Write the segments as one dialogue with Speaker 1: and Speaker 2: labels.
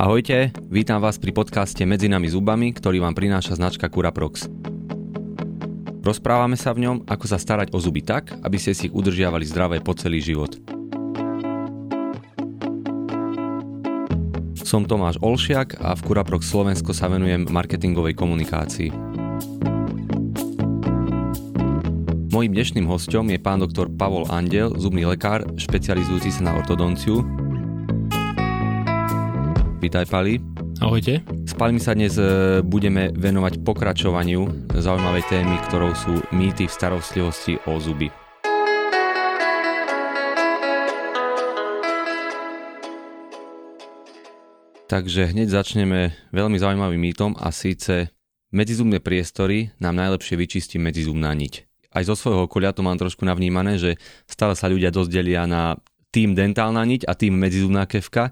Speaker 1: Ahojte, vítam vás pri podcaste Medzi nami zubami, ktorý vám prináša značka Curaprox. Rozprávame sa v ňom, ako sa starať o zuby tak, aby ste si ich udržiavali zdravé po celý život. Som Tomáš Olšiak a v Curaprox Slovensko sa venujem marketingovej komunikácii. Mojím dnešným hostom je pán doktor Pavol Andel, zubný lekár, špecializujúci sa na ortodonciu, Vítaj Pali.
Speaker 2: Ahojte.
Speaker 1: S Palmi sa dnes e, budeme venovať pokračovaniu zaujímavej témy, ktorou sú mýty v starostlivosti o zuby. Takže hneď začneme veľmi zaujímavým mýtom a síce medzizubné priestory nám najlepšie vyčistí medzizubná niť. Aj zo svojho okolia to mám trošku navnímané, že stále sa ľudia dosť delia na tým dentálna niť a tým medzizubná kevka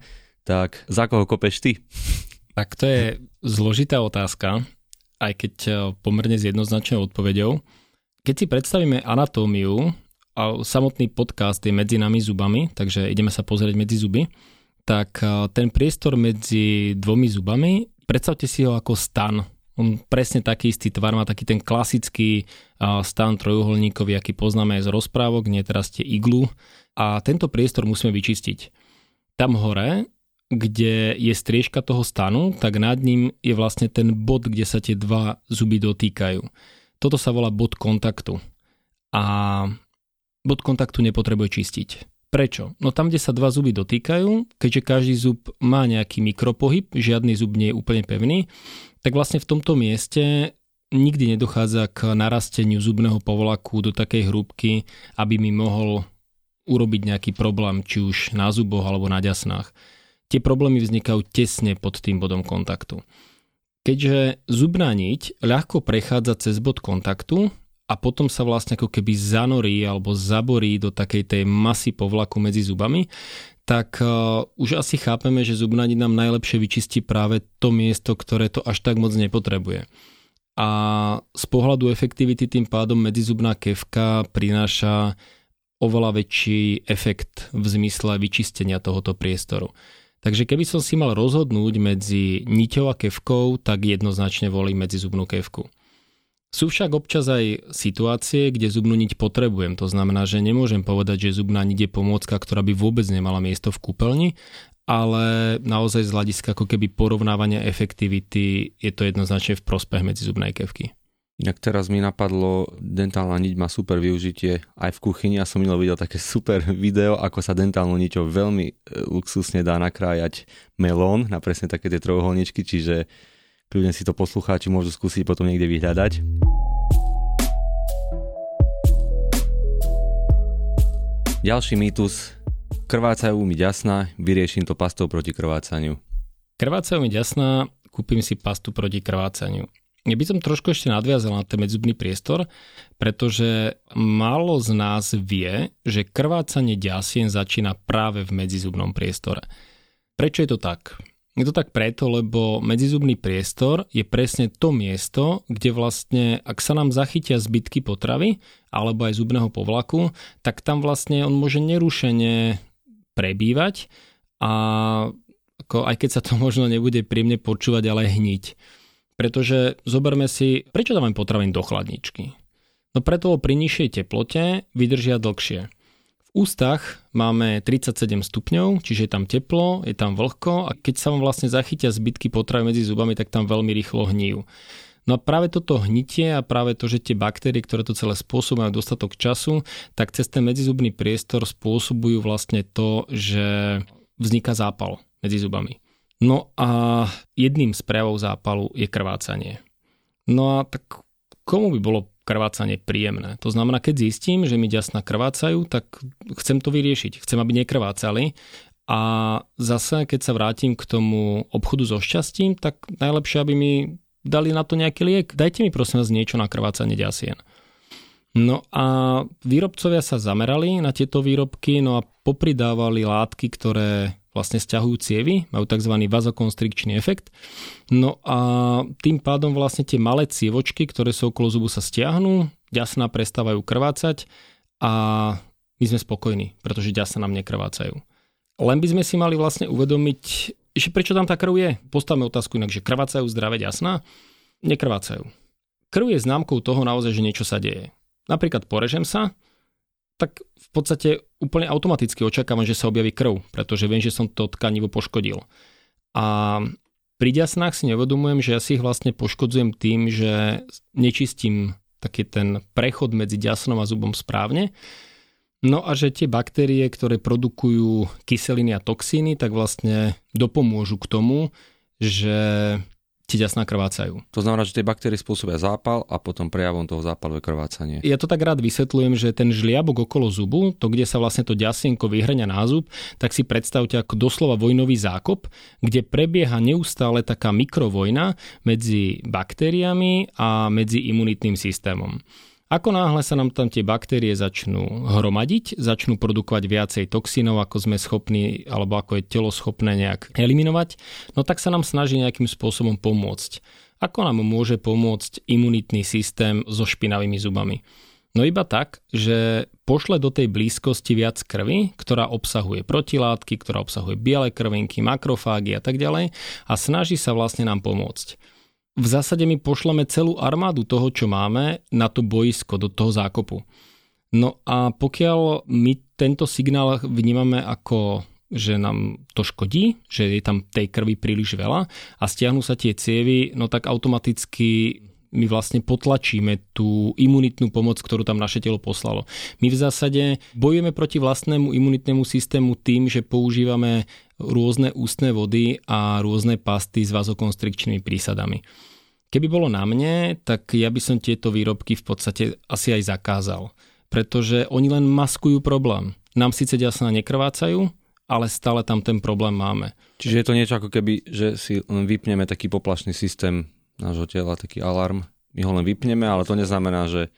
Speaker 1: tak za koho kopeš ty?
Speaker 2: Tak to je zložitá otázka, aj keď e, pomerne s jednoznačnou odpovedou. Keď si predstavíme anatómiu, a samotný podcast je medzi nami zubami, takže ideme sa pozrieť medzi zuby, tak e, ten priestor medzi dvomi zubami, predstavte si ho ako stan. On presne taký istý tvar má taký ten klasický e, stan trojuholníkový, aký poznáme aj z rozprávok, nie teraz tie iglu. A tento priestor musíme vyčistiť. Tam hore kde je striežka toho stanu, tak nad ním je vlastne ten bod, kde sa tie dva zuby dotýkajú. Toto sa volá bod kontaktu. A bod kontaktu nepotrebuje čistiť. Prečo? No tam, kde sa dva zuby dotýkajú, keďže každý zub má nejaký mikropohyb, žiadny zub nie je úplne pevný, tak vlastne v tomto mieste nikdy nedochádza k narasteniu zubného povlaku do takej hrúbky, aby mi mohol urobiť nejaký problém, či už na zuboch alebo na ďasnách tie problémy vznikajú tesne pod tým bodom kontaktu. Keďže zubná niť ľahko prechádza cez bod kontaktu a potom sa vlastne ako keby zanorí alebo zaborí do takej tej masy povlaku medzi zubami, tak uh, už asi chápeme, že zubná niť nám najlepšie vyčistí práve to miesto, ktoré to až tak moc nepotrebuje. A z pohľadu efektivity tým pádom medzizubná kevka prináša oveľa väčší efekt v zmysle vyčistenia tohoto priestoru. Takže keby som si mal rozhodnúť medzi niťou a kevkou, tak jednoznačne volím medzi zubnú kevku. Sú však občas aj situácie, kde zubnú niť potrebujem. To znamená, že nemôžem povedať, že zubná niť je pomôcka, ktorá by vôbec nemala miesto v kúpeľni, ale naozaj z hľadiska ako keby porovnávania efektivity je to jednoznačne v prospech medzi zubnej kevky.
Speaker 1: Inak teraz mi napadlo, dentálna niť má super využitie aj v kuchyni. Ja som minul videl také super video, ako sa dentálnou niťou veľmi e, luxusne dá nakrájať melón na presne také tie trojuholničky, čiže kľudne si to poslucháči môžu skúsiť potom niekde vyhľadať. Ďalší mýtus. Krvácajú mi ďasná, vyrieším to pastou proti krvácaniu.
Speaker 2: Krvácajú mi ďasná, kúpim si pastu proti krvácaniu. Ja by som trošku ešte nadviazal na ten medzubný priestor, pretože málo z nás vie, že krvácanie ďasien začína práve v medzizubnom priestore. Prečo je to tak? Je to tak preto, lebo medzizubný priestor je presne to miesto, kde vlastne, ak sa nám zachytia zbytky potravy alebo aj zubného povlaku, tak tam vlastne on môže nerušene prebývať a ako, aj keď sa to možno nebude príjemne počúvať, ale hniť. Pretože zoberme si, prečo dávam potraviny do chladničky? No preto pri nižšej teplote vydržia dlhšie. V ústach máme 37 stupňov, čiže je tam teplo, je tam vlhko a keď sa vám vlastne zachytia zbytky potravy medzi zubami, tak tam veľmi rýchlo hníjú. No a práve toto hnitie a práve to, že tie baktérie, ktoré to celé spôsobujú dostatok času, tak cez ten medzizubný priestor spôsobujú vlastne to, že vzniká zápal medzi zubami. No a jedným z prejavov zápalu je krvácanie. No a tak komu by bolo krvácanie príjemné? To znamená, keď zistím, že mi ďasna krvácajú, tak chcem to vyriešiť. Chcem, aby nekrvácali. A zase, keď sa vrátim k tomu obchodu so šťastím, tak najlepšie, aby mi dali na to nejaký liek. Dajte mi prosím vás niečo na krvácanie ďasien. No a výrobcovia sa zamerali na tieto výrobky, no a popridávali látky, ktoré vlastne stiahujú cievy, majú tzv. vazokonstrikčný efekt. No a tým pádom vlastne tie malé cievočky, ktoré sú okolo zubu sa stiahnu, ďasná prestávajú krvácať a my sme spokojní, pretože ďasná nám nekrvácajú. Len by sme si mali vlastne uvedomiť, Ešte prečo tam tá krv je? Postavme otázku inak, že krvácajú zdravé jasná? Nekrvácajú. Krv je známkou toho naozaj, že niečo sa deje. Napríklad porežem sa, tak v podstate úplne automaticky očakávam, že sa objaví krv, pretože viem, že som to tkanivo poškodil. A pri ďasnách si nevedomujem, že ja si ich vlastne poškodzujem tým, že nečistím taký ten prechod medzi ďasnom a zubom správne. No a že tie baktérie, ktoré produkujú kyseliny a toxíny, tak vlastne dopomôžu k tomu, že ti ďasná krvácajú.
Speaker 1: To znamená, že tie baktérie spôsobia zápal a potom prejavom toho zápalu je krvácanie.
Speaker 2: Ja to tak rád vysvetľujem, že ten žliabok okolo zubu, to kde sa vlastne to ďasienko vyhrňa na zub, tak si predstavte ako doslova vojnový zákop, kde prebieha neustále taká mikrovojna medzi baktériami a medzi imunitným systémom. Ako náhle sa nám tam tie baktérie začnú hromadiť, začnú produkovať viacej toxínov, ako sme schopní, alebo ako je telo schopné nejak eliminovať, no tak sa nám snaží nejakým spôsobom pomôcť. Ako nám môže pomôcť imunitný systém so špinavými zubami? No iba tak, že pošle do tej blízkosti viac krvi, ktorá obsahuje protilátky, ktorá obsahuje biele krvinky, makrofágy a tak ďalej a snaží sa vlastne nám pomôcť v zásade my pošleme celú armádu toho, čo máme, na to boisko, do toho zákopu. No a pokiaľ my tento signál vnímame ako že nám to škodí, že je tam tej krvi príliš veľa a stiahnu sa tie cievy, no tak automaticky my vlastne potlačíme tú imunitnú pomoc, ktorú tam naše telo poslalo. My v zásade bojujeme proti vlastnému imunitnému systému tým, že používame rôzne ústne vody a rôzne pasty s vazokonstrikčnými prísadami. Keby bolo na mne, tak ja by som tieto výrobky v podstate asi aj zakázal, pretože oni len maskujú problém. Nám síce ďasná nekrvácajú, ale stále tam ten problém máme.
Speaker 1: Čiže je to niečo ako keby, že si vypneme taký poplašný systém nášho tela, taký alarm. My ho len vypneme, ale to neznamená, že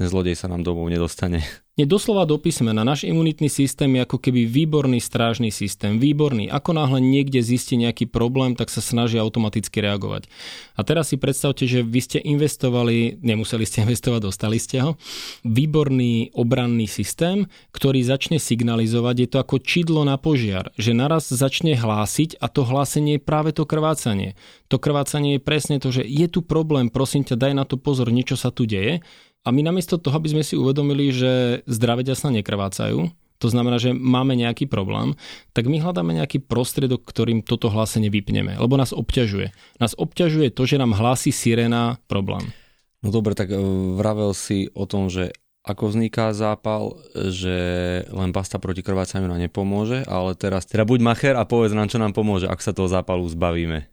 Speaker 1: ten zlodej sa nám domov nedostane.
Speaker 2: Nie doslova do písmena. Náš imunitný systém je ako keby výborný strážny systém. Výborný. Ako náhle niekde zistí nejaký problém, tak sa snaží automaticky reagovať. A teraz si predstavte, že vy ste investovali, nemuseli ste investovať, dostali ste ho, výborný obranný systém, ktorý začne signalizovať, je to ako čidlo na požiar, že naraz začne hlásiť a to hlásenie je práve to krvácanie. To krvácanie je presne to, že je tu problém, prosím ťa, daj na to pozor, niečo sa tu deje a my namiesto toho, aby sme si uvedomili, že zdravé ďasna nekrvácajú, to znamená, že máme nejaký problém, tak my hľadáme nejaký prostriedok, ktorým toto hlásenie vypneme, lebo nás obťažuje. Nás obťažuje to, že nám hlási sirena problém.
Speaker 1: No dobre, tak e, vravel si o tom, že ako vzniká zápal, že len pasta proti krvácaniu nám nepomôže, ale teraz teda buď macher a povedz nám, čo nám pomôže, ak sa toho zápalu zbavíme.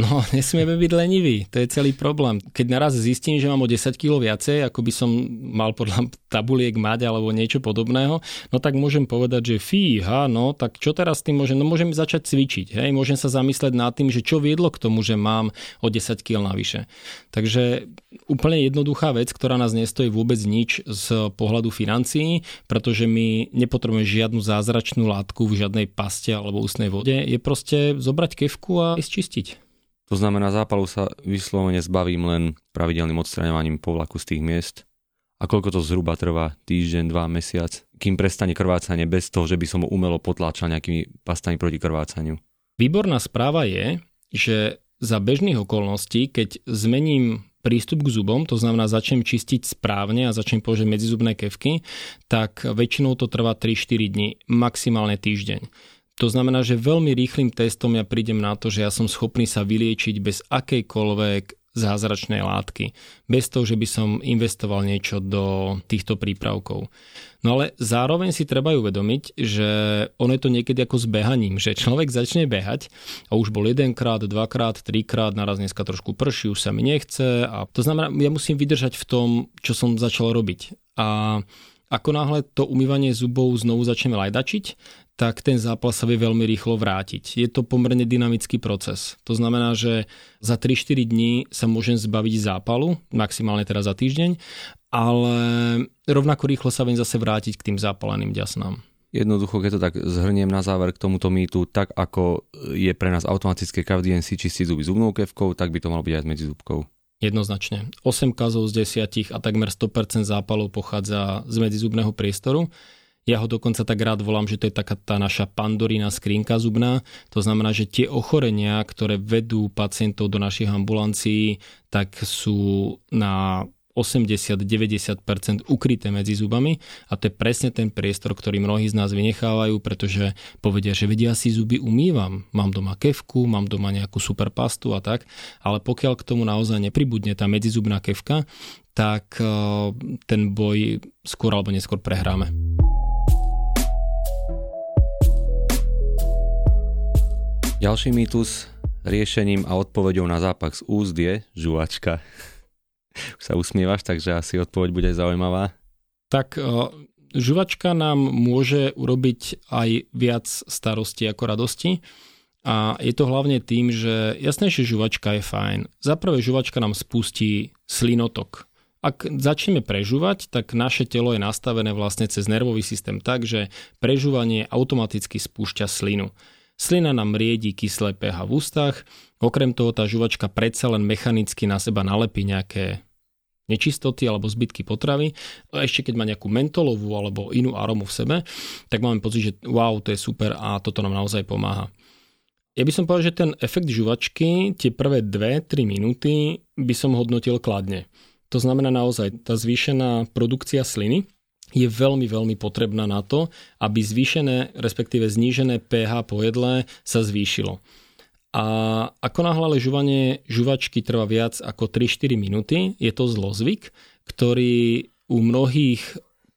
Speaker 2: No, nesmieme byť leniví, to je celý problém. Keď naraz zistím, že mám o 10 kg viacej, ako by som mal podľa tabuliek mať alebo niečo podobného, no tak môžem povedať, že fíha, no tak čo teraz s tým môžem? No môžem začať cvičiť, hej, môžem sa zamyslieť nad tým, že čo viedlo k tomu, že mám o 10 kg navyše. Takže úplne jednoduchá vec, ktorá nás nestojí vôbec nič z pohľadu financií, pretože my nepotrebujeme žiadnu zázračnú látku v žiadnej paste alebo ústnej vode, je proste zobrať kevku a ísť čistiť.
Speaker 1: To znamená, zápalu sa vyslovene zbavím len pravidelným odstraňovaním povlaku z tých miest. A koľko to zhruba trvá? Týždeň, dva, mesiac? Kým prestane krvácanie bez toho, že by som ho umelo potláčal nejakými pastami proti krvácaniu?
Speaker 2: Výborná správa je, že za bežných okolností, keď zmením prístup k zubom, to znamená začnem čistiť správne a začnem použiť medzizubné kevky, tak väčšinou to trvá 3-4 dní, maximálne týždeň. To znamená, že veľmi rýchlým testom ja prídem na to, že ja som schopný sa vyliečiť bez akejkoľvek zázračnej látky. Bez toho, že by som investoval niečo do týchto prípravkov. No ale zároveň si treba uvedomiť, že ono je to niekedy ako s behaním, že človek začne behať a už bol jedenkrát, dvakrát, trikrát, naraz dneska trošku prší, už sa mi nechce a to znamená, ja musím vydržať v tom, čo som začal robiť. A ako náhle to umývanie zubov znovu začneme lajdačiť, tak ten zápal sa vie veľmi rýchlo vrátiť. Je to pomerne dynamický proces. To znamená, že za 3-4 dní sa môžem zbaviť zápalu, maximálne teraz za týždeň, ale rovnako rýchlo sa viem zase vrátiť k tým zápaleným ďasnám.
Speaker 1: Jednoducho, keď to tak zhrniem na záver k tomuto mýtu, tak ako je pre nás automatické každý deň si čistiť zuby zubnou kevkou, tak by to malo byť aj medzi zubkou.
Speaker 2: Jednoznačne. 8 kazov z 10 a takmer 100% zápalov pochádza z medzizubného priestoru Ja ho dokonca tak rád volám, že to je taká tá naša pandorína skrinka zubná. To znamená, že tie ochorenia, ktoré vedú pacientov do našich ambulancií, tak sú na 80-90% ukryté medzi zubami a to je presne ten priestor, ktorý mnohí z nás vynechávajú, pretože povedia, že vedia si zuby umývam, mám doma kevku, mám doma nejakú super pastu a tak, ale pokiaľ k tomu naozaj nepribudne tá medzizubná kevka, tak eh, ten boj skôr alebo neskôr prehráme.
Speaker 1: Ďalší mýtus riešením a odpoveďou na zápach z úst je žuvačka. Už sa usmievaš, takže asi odpoveď bude zaujímavá.
Speaker 2: Tak žuvačka nám môže urobiť aj viac starosti ako radosti. A je to hlavne tým, že jasné, že žuvačka je fajn. Za prvé žuvačka nám spustí slinotok. Ak začneme prežúvať, tak naše telo je nastavené vlastne cez nervový systém tak, že prežúvanie automaticky spúšťa slinu. Slina nám riedi kyslé pH v ústach, okrem toho tá žuvačka predsa len mechanicky na seba nalepí nejaké nečistoty alebo zbytky potravy. A ešte keď má nejakú mentolovú alebo inú aromu v sebe, tak máme pocit, že wow, to je super a toto nám naozaj pomáha. Ja by som povedal, že ten efekt žuvačky, tie prvé 2-3 minúty by som hodnotil kladne. To znamená naozaj tá zvýšená produkcia sliny, je veľmi, veľmi potrebná na to, aby zvýšené, respektíve znížené pH po jedle sa zvýšilo. A ako náhle žuvanie žuvačky trvá viac ako 3-4 minúty, je to zlozvyk, ktorý u mnohých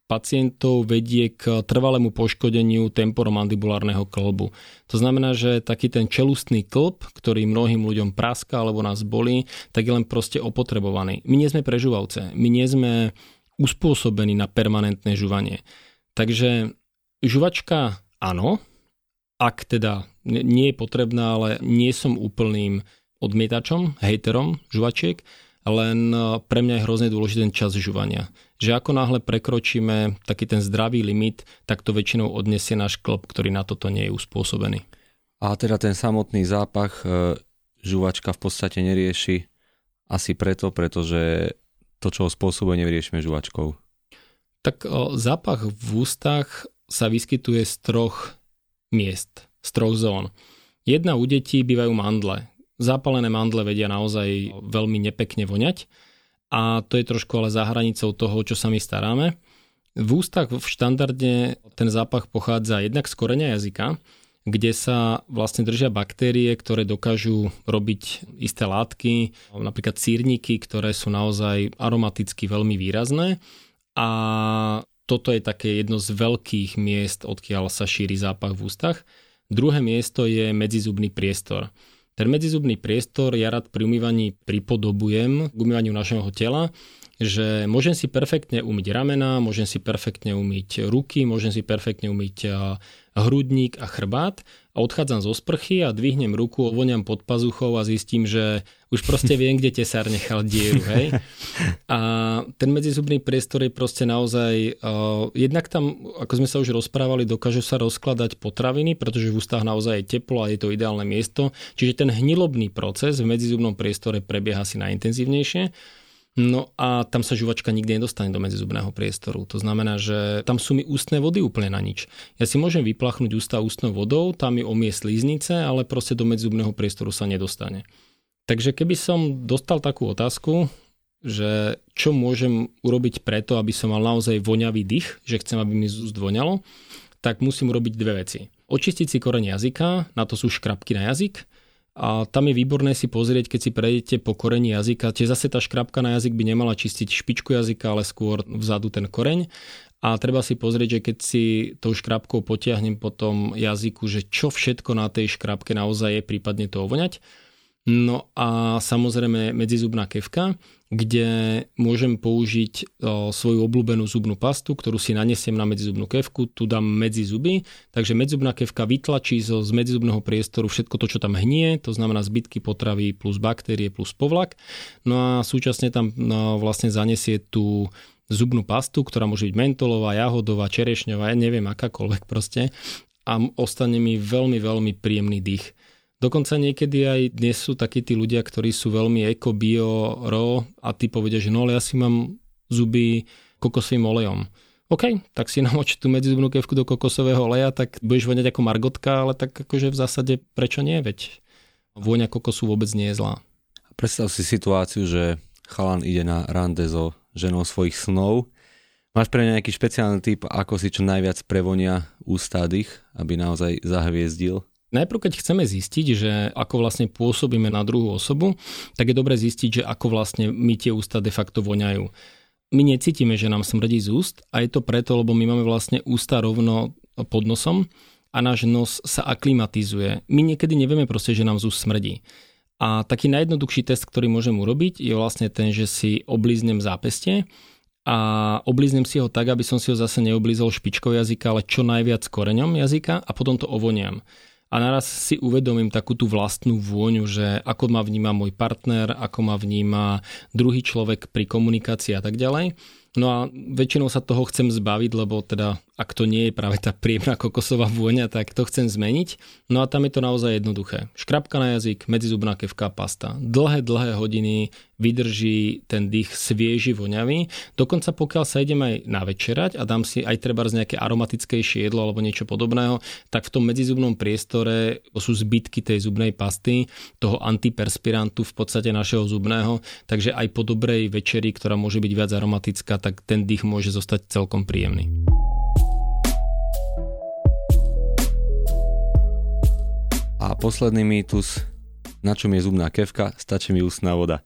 Speaker 2: pacientov vedie k trvalému poškodeniu temporomandibulárneho klbu. To znamená, že taký ten čelustný klb, ktorý mnohým ľuďom praská alebo nás bolí, tak je len proste opotrebovaný. My nie sme prežúvavce, my nie sme uspôsobený na permanentné žuvanie. Takže žuvačka áno, ak teda nie je potrebná, ale nie som úplným odmietačom, hejterom žuvačiek, len e, pre mňa je hrozne dôležitý ten čas žuvania. Že ako náhle prekročíme taký ten zdravý limit, tak to väčšinou odnesie náš klop, ktorý na toto nie je uspôsobený.
Speaker 1: A teda ten samotný zápach e, žuvačka v podstate nerieši asi preto, pretože to, čo ho spôsobuje, nevyriešime žuvačkou?
Speaker 2: Tak o, zápach v ústach sa vyskytuje z troch miest, z troch zón. Jedna u detí bývajú mandle. Zápalené mandle vedia naozaj veľmi nepekne voňať a to je trošku ale za hranicou toho, čo sa my staráme. V ústach v štandarde ten zápach pochádza jednak z koreňa jazyka, kde sa vlastne držia baktérie, ktoré dokážu robiť isté látky, napríklad sírniky, ktoré sú naozaj aromaticky veľmi výrazné. A toto je také jedno z veľkých miest, odkiaľ sa šíri zápach v ústach. Druhé miesto je medzizubný priestor. Ten medzizubný priestor ja rád pri umývaní pripodobujem k umývaniu našeho tela, že môžem si perfektne umyť ramena, môžem si perfektne umyť ruky, môžem si perfektne umyť hrudník a chrbát a odchádzam zo sprchy a dvihnem ruku, ovoniam pod pazuchou a zistím, že už proste viem, kde tesár nechal dieru, hej. A ten medzizubný priestor je proste naozaj, uh, jednak tam, ako sme sa už rozprávali, dokážu sa rozkladať potraviny, pretože v ústach naozaj je teplo a je to ideálne miesto, čiže ten hnilobný proces v medzizubnom priestore prebieha si najintenzívnejšie. No a tam sa žuvačka nikdy nedostane do medzizubného priestoru. To znamená, že tam sú mi ústne vody úplne na nič. Ja si môžem vyplachnúť ústa ústnou vodou, tam mi omie slíznice, ale proste do medzizubného priestoru sa nedostane. Takže keby som dostal takú otázku, že čo môžem urobiť preto, aby som mal naozaj voňavý dých, že chcem, aby mi z úst voňalo, tak musím urobiť dve veci. Očistiť si koreň jazyka, na to sú škrapky na jazyk, a tam je výborné si pozrieť, keď si prejdete po koreni jazyka, čiže zase tá škrapka na jazyk by nemala čistiť špičku jazyka, ale skôr vzadu ten koreň. A treba si pozrieť, že keď si tou škrapkou potiahnem po tom jazyku, že čo všetko na tej škrapke naozaj je, prípadne to ovoňať. No a samozrejme medzizubná kevka, kde môžem použiť svoju obľúbenú zubnú pastu, ktorú si nanesiem na medzizubnú kevku, tu dám medzi zuby, takže medzizubná kevka vytlačí zo, z medzizubného priestoru všetko to, čo tam hnie, to znamená zbytky potravy plus baktérie plus povlak. No a súčasne tam no, vlastne zanesie tú zubnú pastu, ktorá môže byť mentolová, jahodová, čerešňová, ja neviem akákoľvek proste a ostane mi veľmi, veľmi príjemný dých. Dokonca niekedy aj dnes sú takí tí ľudia, ktorí sú veľmi eko, bio, ro a ty povedia, že no ale ja si mám zuby kokosovým olejom. OK, tak si namoč tú medzizubnú kevku do kokosového oleja, tak budeš voňať ako margotka, ale tak akože v zásade prečo nie, veď vôňa kokosu vôbec nie je zlá.
Speaker 1: Predstav si situáciu, že chalan ide na rande so ženou svojich snov. Máš pre nejaký špeciálny typ, ako si čo najviac prevonia ústa dých, aby naozaj zahviezdil?
Speaker 2: Najprv, keď chceme zistiť, že ako vlastne pôsobíme na druhú osobu, tak je dobre zistiť, že ako vlastne my tie ústa de facto voňajú. My necítime, že nám smrdí z úst a je to preto, lebo my máme vlastne ústa rovno pod nosom a náš nos sa aklimatizuje. My niekedy nevieme proste, že nám z úst smrdí. A taký najjednoduchší test, ktorý môžem urobiť, je vlastne ten, že si oblíznem zápestie a oblíznem si ho tak, aby som si ho zase neoblízol špičkou jazyka, ale čo najviac koreňom jazyka a potom to ovoniam a naraz si uvedomím takú tú vlastnú vôňu, že ako ma vníma môj partner, ako ma vníma druhý človek pri komunikácii a tak ďalej. No a väčšinou sa toho chcem zbaviť, lebo teda ak to nie je práve tá príjemná kokosová vôňa, tak to chcem zmeniť. No a tam je to naozaj jednoduché. Škrapka na jazyk, medzizubná kevka, pasta. Dlhé, dlhé hodiny vydrží ten dých svieži, voňavý. Dokonca pokiaľ sa idem aj navečerať a dám si aj treba z nejaké aromatickejšie jedlo alebo niečo podobného, tak v tom medzizubnom priestore sú zbytky tej zubnej pasty, toho antiperspirantu v podstate našeho zubného, takže aj po dobrej večeri, ktorá môže byť viac aromatická, tak ten dých môže zostať celkom príjemný.
Speaker 1: A posledný mýtus, na čom je zubná kevka, stačí mi ústná voda.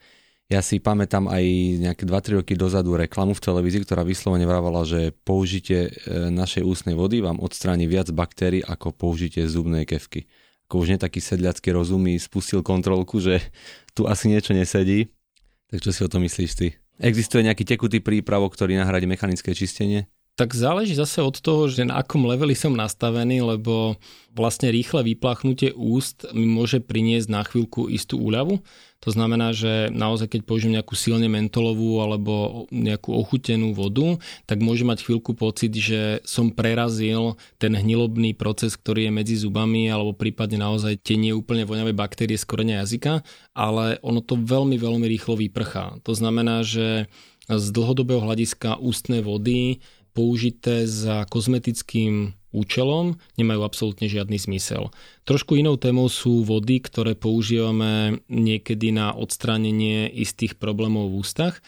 Speaker 1: Ja si pamätám aj nejaké 2-3 roky dozadu reklamu v televízii, ktorá vyslovene vravala, že použitie e, našej ústnej vody vám odstráni viac baktérií ako použitie zubnej kevky. Ako už netaký sedľacký rozum spustil kontrolku, že tu asi niečo nesedí. Tak čo si o to myslíš ty? Existuje nejaký tekutý prípravok, ktorý nahradí mechanické čistenie?
Speaker 2: Tak záleží zase od toho, že na akom leveli som nastavený, lebo vlastne rýchle vyplachnutie úst mi môže priniesť na chvíľku istú úľavu. To znamená, že naozaj keď použijem nejakú silne mentolovú alebo nejakú ochutenú vodu, tak môžem mať chvíľku pocit, že som prerazil ten hnilobný proces, ktorý je medzi zubami alebo prípadne naozaj tie nie úplne voňavé baktérie z korenia jazyka, ale ono to veľmi, veľmi rýchlo vyprchá. To znamená, že z dlhodobého hľadiska ústnej vody použité za kozmetickým účelom nemajú absolútne žiadny zmysel. Trošku inou témou sú vody, ktoré používame niekedy na odstránenie istých problémov v ústach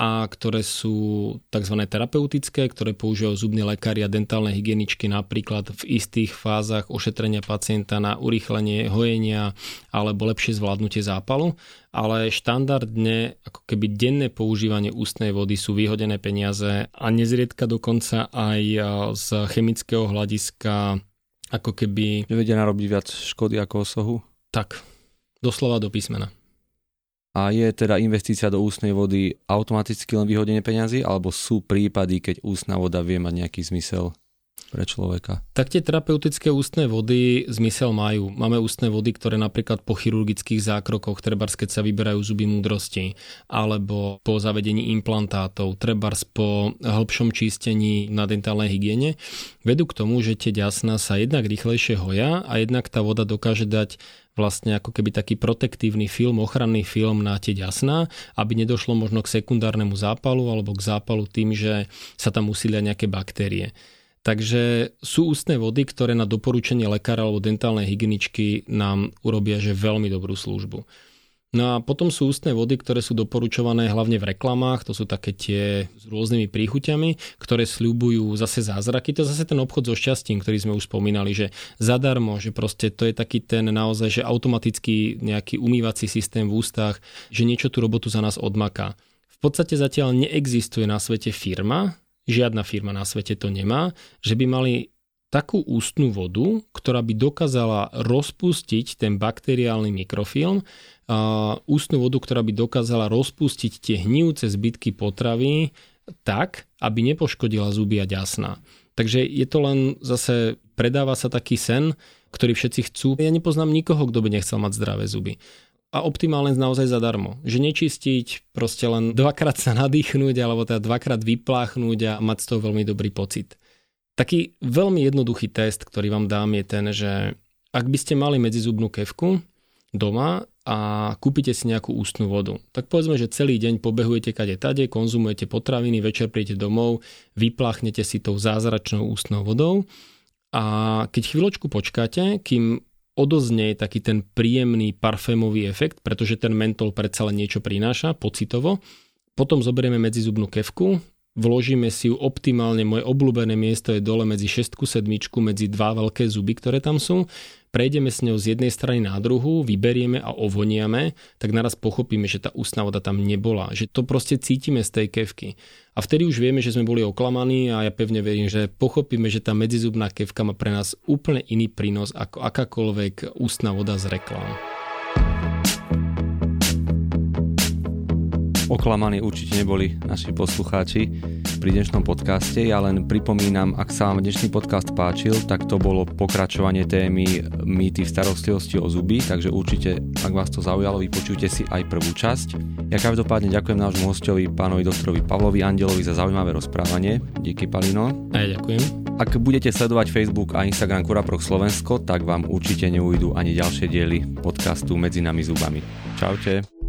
Speaker 2: a ktoré sú tzv. terapeutické, ktoré používajú zubní lekári a dentálne hygieničky napríklad v istých fázach ošetrenia pacienta na urýchlenie hojenia alebo lepšie zvládnutie zápalu, ale štandardne ako keby denné používanie ústnej vody sú vyhodené peniaze a nezriedka dokonca aj z chemického hľadiska ako keby...
Speaker 1: Nevedia narobiť viac škody ako osohu?
Speaker 2: Tak, doslova do písmena.
Speaker 1: A je teda investícia do ústnej vody automaticky len vyhodenie peňazí, alebo sú prípady, keď ústna voda vie mať nejaký zmysel pre človeka?
Speaker 2: Tak tie terapeutické ústne vody zmysel majú. Máme ústne vody, ktoré napríklad po chirurgických zákrokoch, trebárs keď sa vyberajú zuby múdrosti, alebo po zavedení implantátov, trebárs po hĺbšom čistení na dentálnej hygiene, vedú k tomu, že tie ďasná sa jednak rýchlejšie hoja a jednak tá voda dokáže dať vlastne ako keby taký protektívny film, ochranný film na tie ďasná, aby nedošlo možno k sekundárnemu zápalu alebo k zápalu tým, že sa tam usília nejaké baktérie. Takže sú ústne vody, ktoré na doporučenie lekára alebo dentálnej hygieničky nám urobia že veľmi dobrú službu. No a potom sú ústne vody, ktoré sú doporučované hlavne v reklamách, to sú také tie s rôznymi príchuťami, ktoré sľubujú zase zázraky. To je zase ten obchod so šťastím, ktorý sme už spomínali, že zadarmo, že proste to je taký ten naozaj, že automatický nejaký umývací systém v ústach, že niečo tú robotu za nás odmaká. V podstate zatiaľ neexistuje na svete firma, žiadna firma na svete to nemá, že by mali takú ústnu vodu, ktorá by dokázala rozpustiť ten bakteriálny mikrofilm, ústnu vodu, ktorá by dokázala rozpustiť tie hnívce zbytky potravy tak, aby nepoškodila zuby a ďasná. Takže je to len zase, predáva sa taký sen, ktorý všetci chcú. Ja nepoznám nikoho, kto by nechcel mať zdravé zuby. A optimálne naozaj zadarmo. Že nečistiť, proste len dvakrát sa nadýchnúť, alebo teda dvakrát vypláchnúť a mať z toho veľmi dobrý pocit. Taký veľmi jednoduchý test, ktorý vám dám, je ten, že ak by ste mali medzizubnú kevku, doma a kúpite si nejakú ústnu vodu. Tak povedzme, že celý deň pobehujete kade tade, konzumujete potraviny, večer príjete domov, vypláchnete si tou zázračnou ústnou vodou a keď chvíľočku počkáte, kým odoznie taký ten príjemný parfémový efekt, pretože ten mentol predsa len niečo prináša pocitovo, potom zoberieme medzizubnú kevku, vložíme si ju optimálne, moje obľúbené miesto je dole medzi 6 7 medzi dva veľké zuby, ktoré tam sú. Prejdeme s ňou z jednej strany na druhú, vyberieme a ovoniame, tak naraz pochopíme, že tá ústna voda tam nebola. Že to proste cítime z tej kevky. A vtedy už vieme, že sme boli oklamaní a ja pevne verím, že pochopíme, že tá medzizubná kevka má pre nás úplne iný prínos ako akákoľvek ústna voda z reklám.
Speaker 1: Oklamaní určite neboli naši poslucháči pri dnešnom podcaste. Ja len pripomínam, ak sa vám dnešný podcast páčil, tak to bolo pokračovanie témy mýty v starostlivosti o zuby, takže určite, ak vás to zaujalo, vypočujte si aj prvú časť. Ja každopádne ďakujem nášmu hostovi, pánovi doktorovi Pavlovi Andelovi za zaujímavé rozprávanie. Díky, Palino.
Speaker 2: A ja ďakujem.
Speaker 1: Ak budete sledovať Facebook a Instagram Kuraprok Slovensko, tak vám určite neujdu ani ďalšie diely podcastu Medzi nami zubami. Čaute.